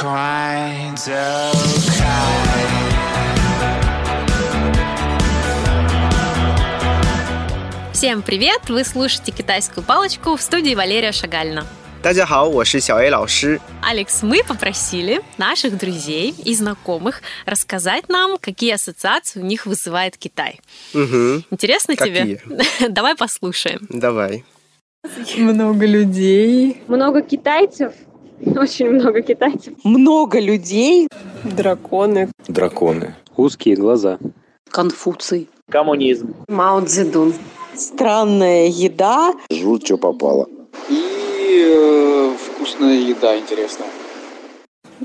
quite okay. Всем привет! Вы слушаете «Китайскую палочку» в студии Валерия Шагальна. 大家好，我是小 A 老师。 Алекс, мы попросили наших друзей и знакомых рассказать нам, какие ассоциации у них вызывает Китай. Угу, Интересно тебе? Давай послушаем. давай. Много людей. Много китайцев. Очень много китайцев. Много людей. Драконы. Драконы. Узкие глаза. Конфуций. Коммунизм. Мао Цзэдун. Странная еда. Жуть, что попало. И э, вкусная еда интересная.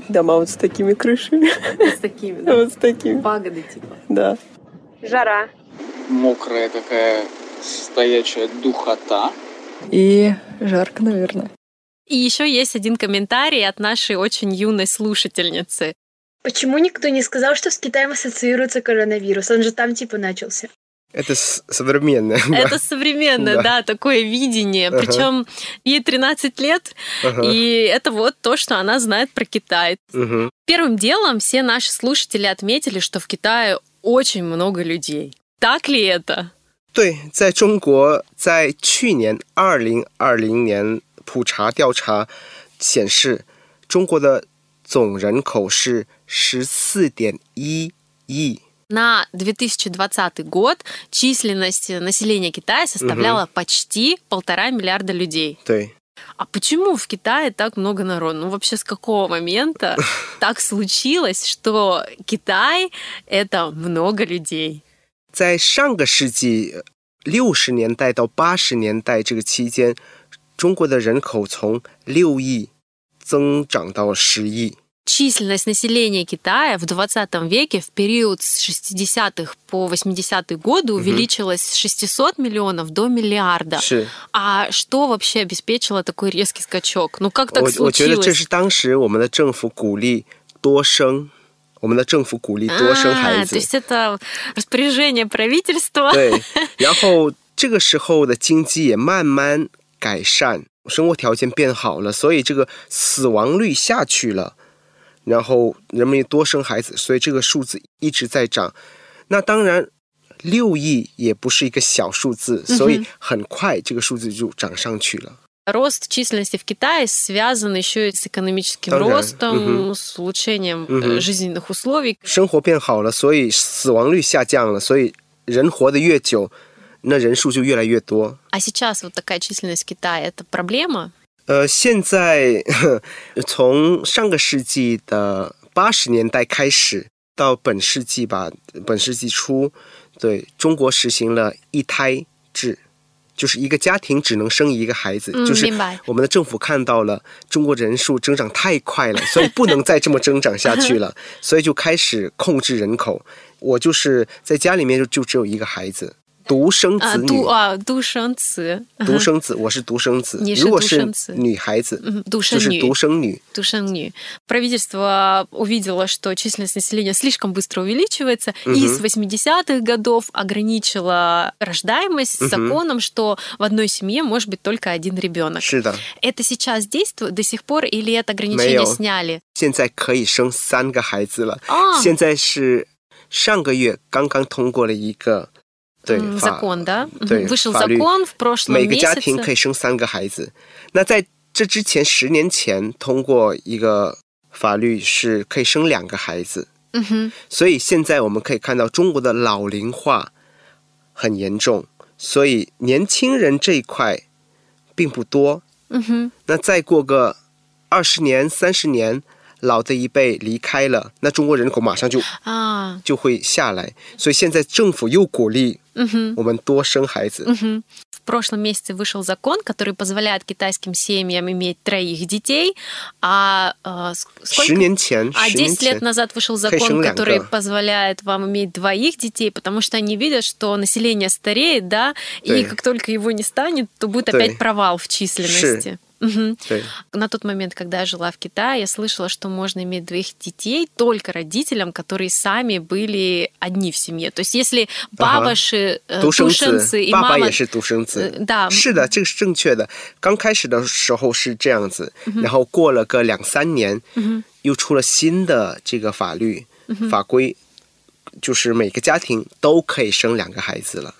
Дома вот с такими крышами. С такими, Вот с такими. Пагоды типа. Да. Жара. Мокрая такая стоячая духота. И жарко, наверное. И еще есть один комментарий от нашей очень юной слушательницы. Почему никто не сказал, что с Китаем ассоциируется коронавирус? Он же там типа начался. Это с- современное. да. Это современное, Да. да, такое видение. Ага. Причем ей 13 лет, Ага. и это вот то, что она знает про Китай. Мгм. Первым делом все наши слушатели отметили, что в Китае очень много людей. Так ли это? 对，在中国，在去年二零二零年 普查调查显示，中国的总人口是十四点一亿。 На 2020 год численность населения Китая составляла почти полтора миллиарда людей. 对， А почему в Китае так много народу? Ну вообще с какого момента так случилось, что Китай — это много людей? 在上个世纪六十年代到八十年代这个期间， 中国的人口从六亿增长到十亿。 Численность населения Китая в 20 веке в период с 60-х по 80-е годы увеличилась с 600 миллионов до миллиарда. 是， А что вообще обеспечило такой резкий скачок? Ну как так 我我觉得这 случилось? 是当时我们的政府鼓励多生，我们的政府鼓励多生孩 А, 子 то。есть это распоряжение правительства. 对，然后这个时候的经济也慢慢 改善，生活条件变好了，所以这个死亡率下去了，然后人们也多生孩子，所以这个数字一直在涨。那当然，六亿也不是一个小数字，所以很快这个数字就涨上去了。 Рост численности в Китае связан еще и с экономическим Ага, ростом, мгм. с улучшением э, Мгм. жизненных условий. 生活变好了，所以死亡率下降了，所以人活得越久， 那人数就越来越多。 А сейчас вот такая численность в Китае – это проблема? 呃，现在从上个世纪的八十年代开始到本世纪吧，本世纪初，对中国实行了一胎制，就是一个家庭只能生一个孩子，嗯就是明白我们的政府看到了中国人数增长太快了，所以不能再这么增长下去了，所以就开始控制人口。我就是在家里面就就只有一个孩子， 独生啊，子女。独啊，独生子，独生子，我是独生子。你是如果是独生子女孩子，嗯独就是生女独生女。 Душевни. Правительство увидело, что численность населения слишком быстро увеличивается, и Мгм. с 80-х годов ограничило рождаемость Мгм. законом, что в одной семье может быть только один ребенок. 是的， Это сейчас действует до сих пор или это 没 ограничение 有 сняли? 现在可以生三个孩子了。啊，现在是上个月刚刚通过了一个 对м, 法 закон, да? Мгм. 对 Вышел 法律 закон в прошлом 每个家庭可 месяце. 以生三个孩子。那在这之前，十年前通过一个法律是可以生两个孩子， Мгм. 所以现在我们可以看到中国的老龄化很严重，所以年轻人这一块并不多。 Мгм. 那再过个二十年、三十年，老的一辈离开了，那中国人口马上就 А, 就会下来。所以现在政府又鼓励 мгм. 我们多生孩子。 Мгм. В прошлом месяце вышел закон, который позволяет китайским семьям иметь троих детей, а э, ск- 十 сколько? 年前， А 十年 10 лет 前， назад вышел Кай закон, Шенлянга. который позволяет вам иметь двоих детей, потому что они видят, что население стареет, да, и Да. как только его не станет, то будет Да. опять провал в численности. Мгм. 对， На тот момент, когда я жила в Китае, я слышала, что можно иметь двоих детей только родителям, которые сами были одни в семье. То есть если бабуши, э, 独生 тушенцы 子， и 爸爸 мама... 也是独生子。呃да, 是的，这个是正确的。刚开始的时候是这样子，然后过了个两三年， 又出了新的这个法律、嗯法规，就是每个家庭都可以生两个孩子了。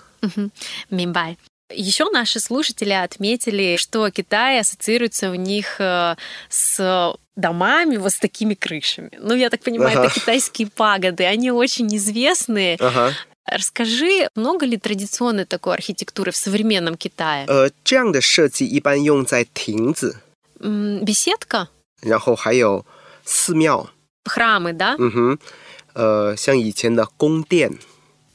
Мимбай. Еще наши слушатели отметили, что Китай ассоциируется у них э, с домами вот с такими крышами. Ну, я так понимаю, Ага. это китайские пагоды. Они очень известные. Ага. Расскажи, много ли традиционной такой архитектуры в современном Китае? 呃，这样的设计一般用在亭子， М, Беседка? 然后还有寺庙， Храмы, да? 嗯哼，呃，像以前的宫殿，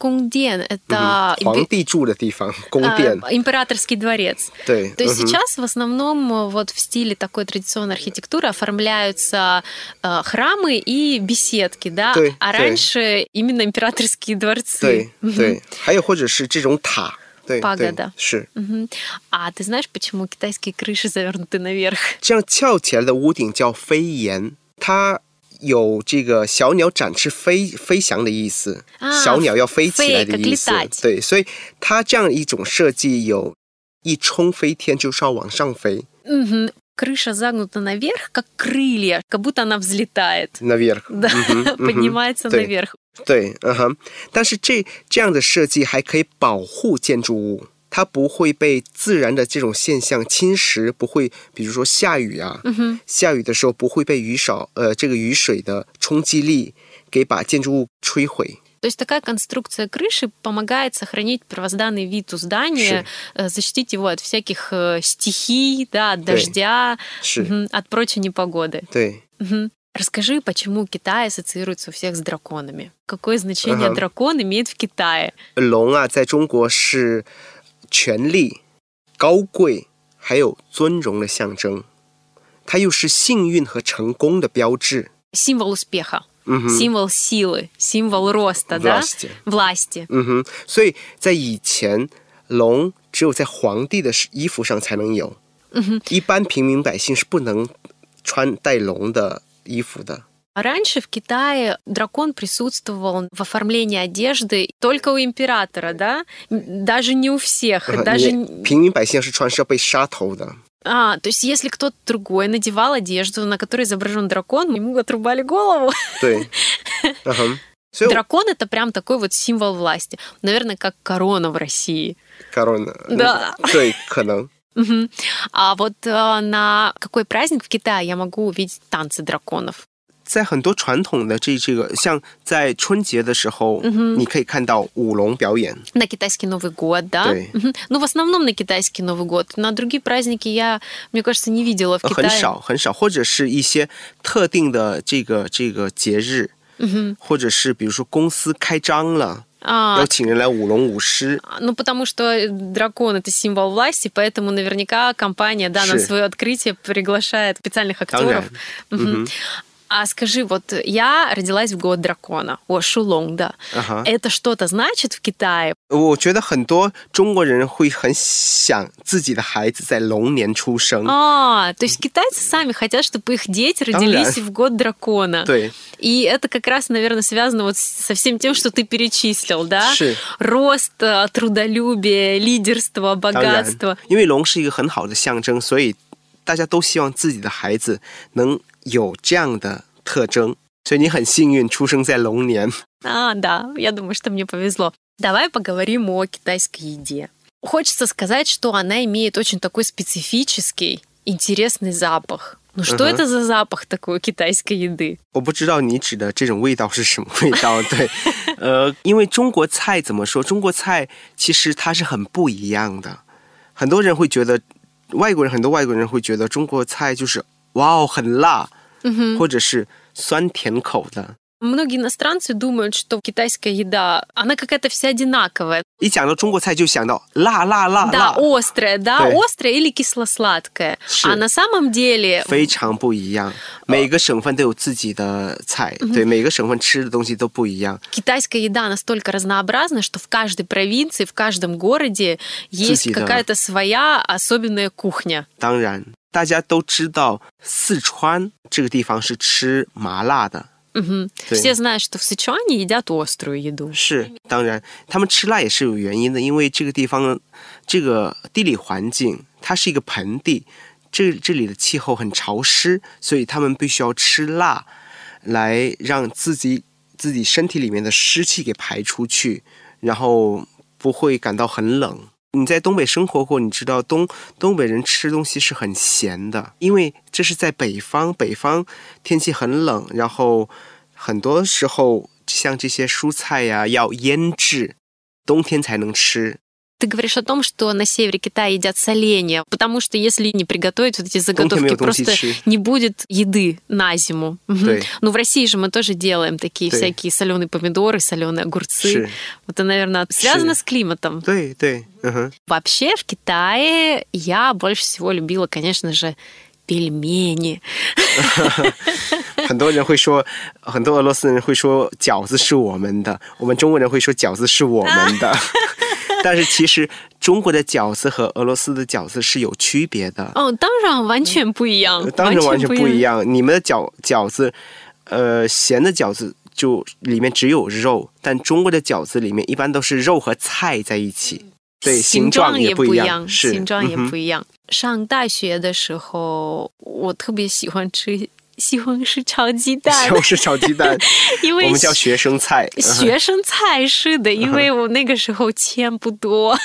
Кунгден — это 皇 импе- 帝住的地方，宫 а, 殿， императорский дворец. 对， То есть 嗯哼 сейчас в основном э, вот в стиле такой традиционной архитектуры оформляются э, храмы и беседки, да? Да, а да. раньше именно императорские дворцы. 对 Мгм. 对，还有或者是这种塔，对对 Пагода 是 Мгм. А ты знаешь, почему китайские крыши завернуты наверх? 这样翘起来的屋顶叫飞檐，它 有这个小鸟展翅飞飞翔的意思，啊小鸟要飞起来的意思飞как летать，对，所以它这样一种设计有一冲飞天就是要往上飞 Мгм. Крыша загнута наверх, как крылья, как будто она взлетает. naверх， Да, 嗯哼嗯哼 поднимается 对 наверх. 对，嗯哼，但是这这样的设计还可以保护建筑物， 它不会被自然的这种现象侵蚀，不会，比如说下雨啊， Мгм. 下雨的时候不会被雨少呃这个雨水的冲击力给把建筑物摧毁。 То есть такая конструкция крыши помогает сохранить первозданный вид у здания, э, защитить его от всяких э, стихий, да, от Да. дождя, 是， мгм, от прочей непогоды. 对， Мгм. Расскажи, почему Китай ассоциируется у всех с драконами? Какое значение Ага. дракон имеет в Китае? 龙啊，在中国是 权力、高贵还有尊荣的象征，它又是幸运和成功的标志。 Символ успеха, 嗯哼， символ силы, символ роста, да? Власти. Власти. 嗯哼，所以在以前，龙只有在皇帝的衣服上才能有，嗯哼。一般平民百姓是不能穿带龙的衣服的。 Раньше в Китае дракон присутствовал в оформлении одежды только у императора, да? Даже не у всех. Даже... А, то есть если кто-то другой надевал одежду, на которой изображен дракон, ему отрубали голову. Ага. Все. Дракон это прям такой вот символ власти. Наверное, как корона в России. Корона. Ну, да. Да, корона. Угу. А вот э, на какой праздник в Китае я могу увидеть танцы драконов? 在很多传统的这这个，像在春节的时候，嗯哼你可以看到舞龙表演。 На китайский Новый год, да? Да. Мгм. Ну, в основном на китайский Новый год. На другие праздники я, мне кажется, не видела в 呃很 Китае. 少很少，或者是一些特定的这个这个节日， Мгм. 或者是比如说公司开张了， А, 要请人来舞龙舞狮， Ну, потому что дракон это символ власти, поэтому наверняка компания, да, на Ши. свое открытие приглашает специальных актеров. Ага. Мгм. Мгм. А скажи, вот я родилась в год дракона, о, Шулонг, да. 啊哈。 Это что-то значит в Китае? 我觉得很多中国人会很想自己的孩子在龙年出生。 А, то есть китайцы сами хотят, чтобы их дети родились в год дракона. 对， И это как раз, наверное, связано вот с- со всем тем, что ты перечислил, да? 是 Рост, э, трудолюбие, лидерство, 当然 богатство.，因为龙是一个很好的象征，所以 大家都希望自己的孩子能有这样的特征。所以你很幸运出生在龙年。 А, да, я думаю, что мне повезло. Давай поговорим о китайской еде. Хочется сказать, что она имеет очень такой специфический, интересный запах. Ну что Ага. это за запах такой у китайской еды? 我不知道你指的这种味道是什么味道，对，呃，因为中国菜怎么说？中国菜其实它是很不一样的。很多人会觉得， 外国人很多外国人会觉得中国菜就是哇哦，很辣，嗯哼，或者是酸甜口的。Многие иностранцы думают, что китайская еда, она какая-то вся одинаковая. 一讲到中国菜就想到辣辣辣 Да, 辣， острая, да, Да. острая или кисло-сладкая. Ши. А на самом деле 非常不一样。每个省份都有自己的菜，对，每个省份吃的东西都不一样。 китайская еда настолько разнообразна, что в каждой провинции, в каждом городе есть Цвети, да. какая-то своя особенная кухня. 当然，大家都知道四川这个地方是吃麻辣的， Мгм. Да. Все знают, что в Сычуане едят острую еду. 是，当然，他们吃辣也是有原因的，因为这个地方这个地理环境，它是一个盆地，这这里的气候很潮湿，所以他们必须要吃辣， 来让自己自己身体里面的湿气给排出去，然后不会感到很冷。 你在东北生活过，你知道东东北人吃东西是很咸的，因为这是在北方，北方天气很冷，然后很多时候像这些蔬菜呀要腌制，冬天才能吃。Ты говоришь о том, что на севере Китая едят соленья, потому что если не приготовить вот эти заготовки, мейл просто тонкий. не будет еды на зиму. Мгм. Да. Ну, в России же мы тоже делаем такие Да. всякие соленые помидоры, соленые огурцы. 是， Это, наверное, связано Ши. с климатом. 对对，嗯哼， Вообще в Китае я больше всего любила, конечно же, пельмени. 很多人会说，很多俄罗斯人会说饺子是我们的，我们中国人会说饺子是我们的。 但是其实中国的饺子和俄罗斯的饺子是有区别的，哦，当然完全不一样，当然完全不一样。你们的饺饺子，呃，咸的饺子就里面只有肉，但中国的饺子里面一般都是肉和菜在一起，对，形状也不一一样，是形状也不一样。上大学的时候，我特别喜欢吃西红柿炒鸡蛋。西红柿炒鸡蛋 因为我们叫学生菜学生菜是的因为我那个时候钱不多。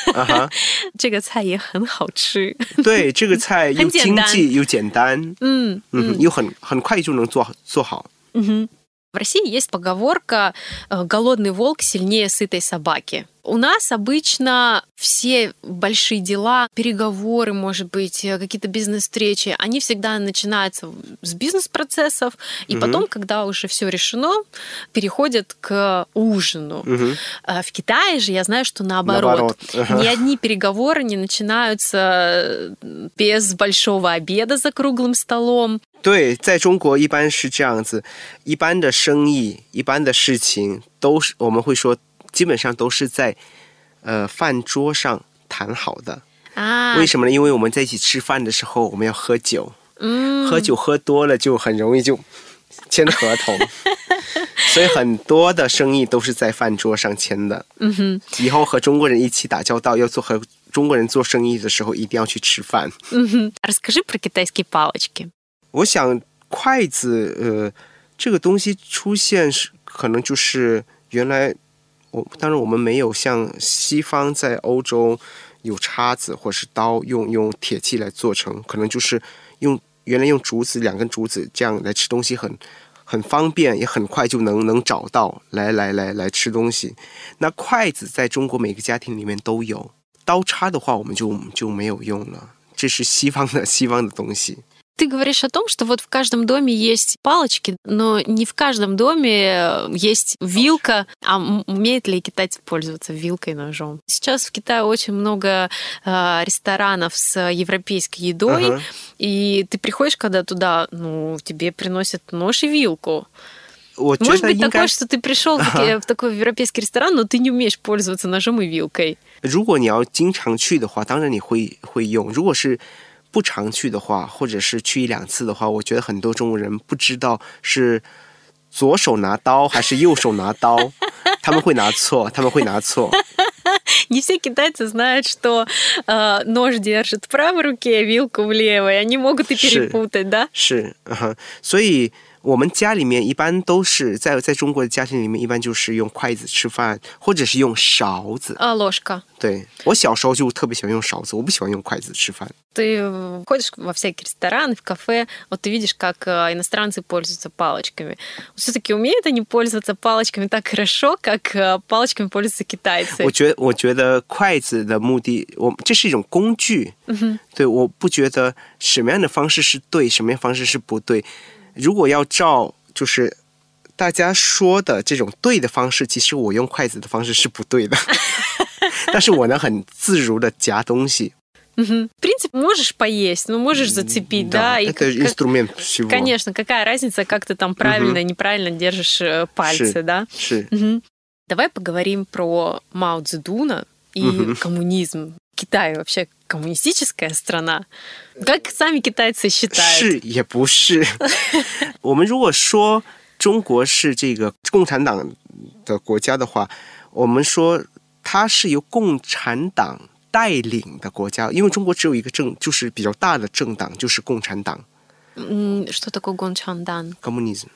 这个菜也很好吃。对这个菜又 经济又简单。嗯嗯。又很很快就能做做好。嗯哼。В России есть поговорка э, «голодный волк сильнее сытой собаки». У нас обычно все большие дела, переговоры, может быть, э, какие-то бизнес-встречи, они всегда начинаются с бизнес-процессов, и Мгм. потом, когда уже все решено, переходят к ужину. 嗯哼，А В Китае же я знаю, что наоборот. наоборот. Ни одни переговоры не начинаются без большого обеда за круглым столом. 对，在中国一般是这样子，一般的生意、一般的事情都是我们会说，基本上都是在呃饭桌上谈好的。 А, 为什么呢？因为我们在一起吃饭的时候，我们要喝酒， м, 喝酒喝多了就很容易就签合同，所以很多的生意都是在饭桌上签的。 мгм. 以后和中国人一起打交道，要做和中国人做生意的时候，一定要去吃饭。 Мгм. Расскажи про китайские палочки. 我想筷子，呃，这个东西出现是可能就是原来我当然我们没有像西方在欧洲有叉子或是刀用用铁器来做成，可能就是用原来用竹子两根竹子这样来吃东西很很方便，也很快就能能找到来来来来吃东西。那筷子在中国每个家庭里面都有，刀叉的话我们就就没有用了，这是西方的西方的东西。Ты говоришь о том, что вот в каждом доме есть палочки, но не в каждом доме э, есть вилка. А м- умеет ли китайцы пользоваться вилкой и ножом? Сейчас в Китае очень много э, ресторанов с европейской едой, Ага. и ты приходишь, когда туда, ну, тебе приносят нож и вилку. 我觉 Может 得 быть 应该 такое, что ты пришел в, таки- в такой европейский ресторан, но ты не умеешь пользоваться ножом и вилкой. 如果你要经常去的话，当然你会会用；如果是 不常去的话，或者是去一两次的话，我觉得很多中国人不知道是左手拿刀还是右手拿刀，他们会拿错，他们会拿错。 Не все китайцы знают, что э, нож держит в правой руке, а вилку в левой. Они могут и Ши. перепутать, да? 是，嗯哼，所以 我们家里面一般都是在在中国的家庭里面，一般就是用筷子吃饭，或者是用勺子。 А, ложка. 对我小时候就特别喜欢用勺子，我不喜欢用筷子吃饭。 Ты э, ходишь во всякие рестораны, в кафе, вот ты видишь, как э, иностранцы пользуются палочками. Все-таки умеют они пользоваться палочками так хорошо, как э, палочками пользуются китайцы. 我觉我觉得筷子的目的，我这是一种工具。对，我不觉得什么样的方式是对，什么样的方式是不对。 如果要照就是大家说的这种对的方式，其实我用筷子的方式是不对的。但是我能很自如的夹东西。 Мгм. В принципе, можешь поесть, но можешь зацепить, да? и это как- как- инструмент всего. Конечно, какая разница, как ты там правильно, неправильно держишь э, пальцы, Ши. да? 是 Мгм. Давай поговорим про Мао Цзэдуна и Мгм. коммунизм. Китай вообще коммунистическая страна. Как сами китайцы считают? 是也不是。我们如果说中国是这个共产党的国家的话，我们说它是由共产党带领的国家，因为中国只有一个政，就是比较大的政党，就是共产党М, Что такое гончандан? （communism）。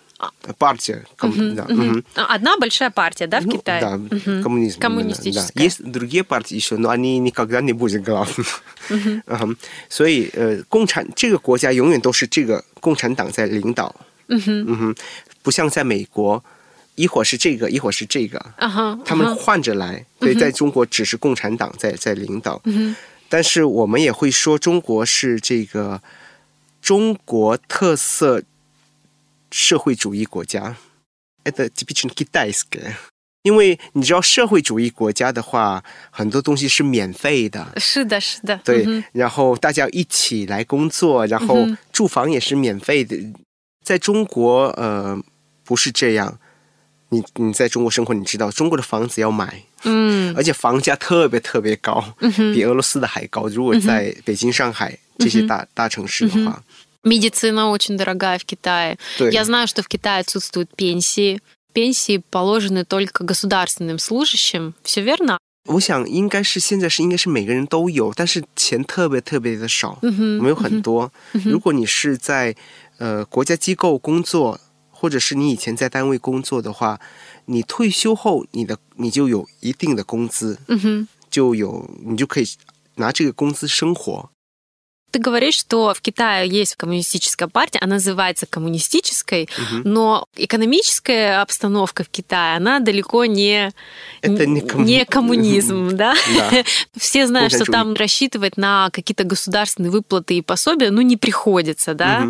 партия, ком- Мгм, да, мгм. мгм. А, Одна большая партия, да, в Ну, Китае? Да, Мгм. коммунизм. именно, Коммунистическая. да. Есть другие партии еще, но они никогда не будут главным. 嗯 嗯，所以呃，共产这个国家永远都是这个共产党在领导。嗯哼，嗯哼，不像在美国，一会儿是这个，一会儿是这个，啊哈，他们啊哈换着来。对，嗯哼在中国只是共产党在在领导，嗯哼但是我们也会说中国是这个中国特色 社会主义国家。Это типичный китайское。因为你知道，社会主义国家的话，很多东西是免费的，是的，是的，对，嗯哼然后大家一起来工作，然后嗯哼住房也是免费的。在中国，呃，不是这样。你你在中国生活，你知道中国的房子要买，嗯而且房价特别特别高，嗯哼比俄罗斯的还高。如果在北京、上海这些大、大城市的话， Медицина очень дорогая в Китае. 对 Я знаю, что в Китае отсутствуют пенсии. Пенсии положены только государственным служащим. Все верно? 我想应该是现在是应该是每个人都有，但是钱特别特别的少，嗯哼没有很多。如果你是在呃国家机构工作，或者是你以前在单位工作的话，你退休后你的你就有一定的工资，嗯哼。就有你就可以拿这个工资生活。 Ты говоришь, что в Китае есть коммунистическая партия, она называется коммунистической, но экономическая обстановка в Китае, она далеко не, Это не комму- не коммунизм, да? Да. Все знают, что там рассчитывать на какие-то государственные выплаты и пособия, ну, не приходится, да?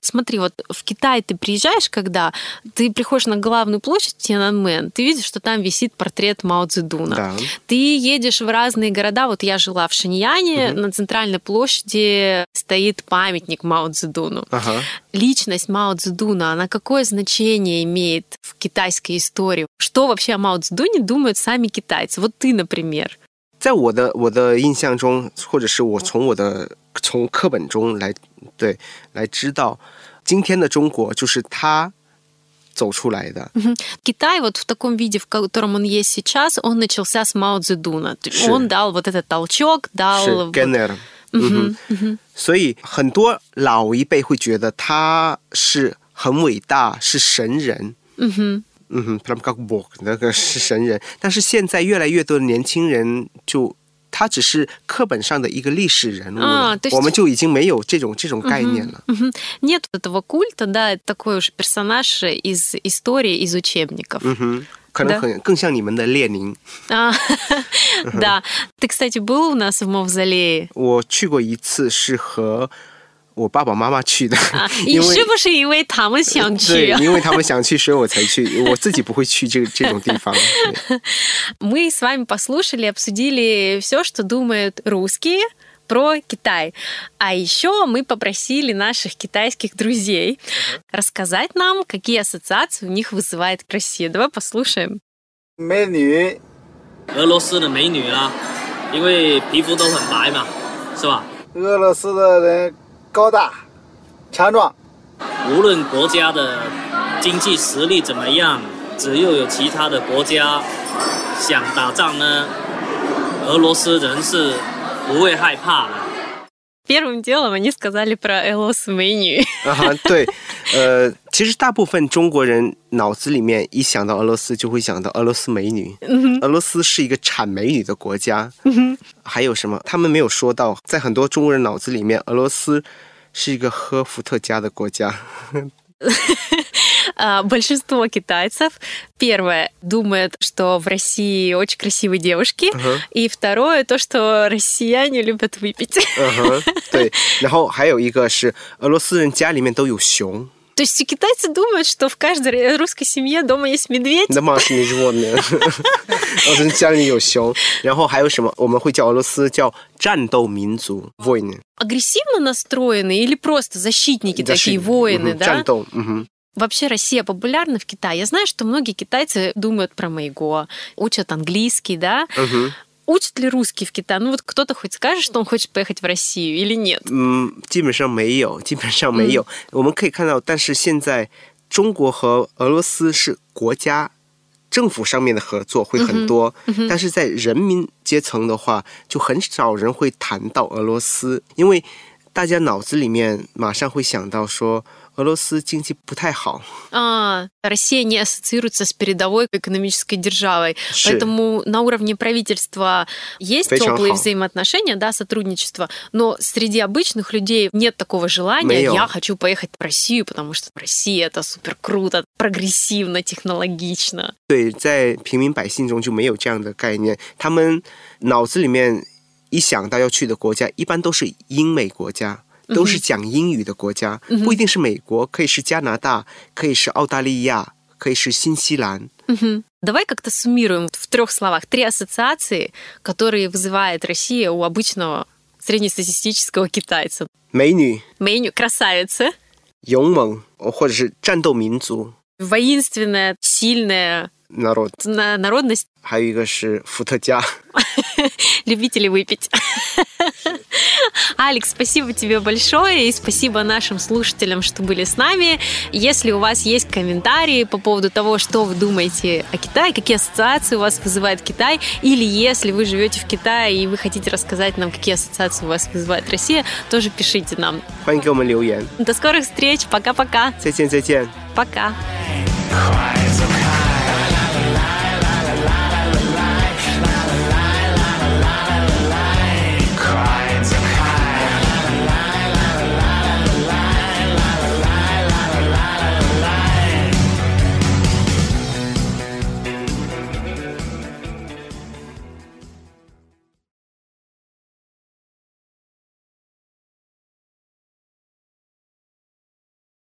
Смотри, вот в Китай ты приезжаешь, когда ты приходишь на главную площадь Тяньаньмэн, ты видишь, что там висит портрет Мао Цзэдуна. Да. Ты едешь в разные города. Вот я жила в Шиньяне, на центральной площади стоит памятник Мао Цзэдуну. Ага. Личность Мао Цзэдуна, она какое значение имеет в китайской истории? Что вообще о Мао Цзэдуне думают сами китайцы? Вот ты, например. 在我的我的印象中，或者是我从我的从课本中来对来知道，今天的中国就是他走出来的。 Китай вот в таком виде, в котором он есть сейчас, он начался с Мао Цзэдуна. То есть Ши. Он дал вот этот толчок, 是 дал... вот- Genner，嗯 Мгм, 哼， мгм. 所以很多老一辈会觉得他是很伟大，是神人。 Мгм. 嗯哼 p r a m k a b o k 那个是神人，但是现在越来越多的年轻人就。他只是课本上的一个历史人物了，啊，то есть- 我们就已经没有这种这种概念了。 Мгм. Нет этого культа, да, это такой уже персонаж из истории, из учебников. 嗯哼， 可能 Да. 很更像你们的列宁。 А, Да. Ты, кстати, был у нас в Мавзолее? 我去过一次，是和我爸爸妈妈去的，啊因为你是不是因为他们想去对，啊？因为他们想去，所以我才去，我自己不会去这个这种地方。对 Мы с вами послушали, обсудили все, что думают русские про Китай. А еще мы попросили наших китайских друзей рассказать нам, какие ассоциации у них вызывает Россия. Давай послушаем. 美女，俄罗斯的美女啦，因为皮肤都很白嘛，是吧？俄罗斯的人高大、强壮，无论国家的经济实力怎么样，只要有其他的国家想打仗呢，俄罗斯人是 不会害怕的。 Первым делом они сказали про Элос Меню. 啊哈，对，呃，其实大部分中国人脑子里面一想到俄罗斯，就会想到俄罗斯美女。俄罗斯是一个产美女的国家。还有什么？他们没有说到，在很多中国人脑子里面，俄罗斯是一个喝伏特加的国家。 А, Большинство китайцев, первое, думает, что в России очень красивые девушки, Ага. и второе, то, что россияне любят выпить. 嗯哼，对。然后还有一个是俄罗斯人家里面都有熊， То есть китайцы думают, что в каждой русской семье дома есть медведь. 那么是你说呢？俄罗斯家里有熊，然后还有什么？我们会叫俄罗斯叫战斗民族 （voin）。 Агрессивно настроены или просто защитники такие воины, 嗯哼 да? 战斗，嗯哼。 Вообще Россия популярна в Китае. Я знаю, что многие китайцы думают про Мэйго, учат английский, да? 嗯哼， Учат ли русский в Китае? Ну вот кто-то хоть скажет, что он хочет поехать в Россию или нет? 嗯，基本上没有，基本上没有。我们可以看到，但是现在中国和俄罗斯是国家政府上面的合作会很多，但是在人民阶层的话，就很少人会谈到俄罗斯，因为大家脑子里面马上会想到说， 俄罗斯经济不太好。 А, Россия не ассоциируется с передовой экономической державой. 是 Поэтому на уровне правительства есть非常 теплые 好。 взаимоотношения, да, сотрудничество, но среди обычных людей нет такого желания. 没有。 Я хочу поехать в Россию, потому что Россия это супер круто, прогрессивно, технологично. 对，在平民百姓中就没有这样的概念，他们脑子里面一想到要去的国家，一般都是英美国家， 都是讲英语的国家，不一定是美国，可以是加拿大，可以是澳大利亚，可以是新西兰。 Мгм. Давай как-то суммируем в трех словах три ассоциации, которые вызывает Россия у обычного среднестатистического китайца. 美女、 Меню красавица, 勇猛，或者是战斗民族 воинственная, сильная narod， на- народность, 还有一个是伏特加。 любители выпить. Алекс, спасибо тебе большое и спасибо нашим слушателям, что были с нами. Если у вас есть комментарии по поводу того, что вы думаете о Китае, какие ассоциации у вас вызывает Китай, или если вы живете в Китае и вы хотите рассказать нам, какие ассоциации у вас вызывает Россия, тоже пишите нам. 欢迎给我们留言， До скорых встреч, пока-пока, 再见再见。 пока. Quiet.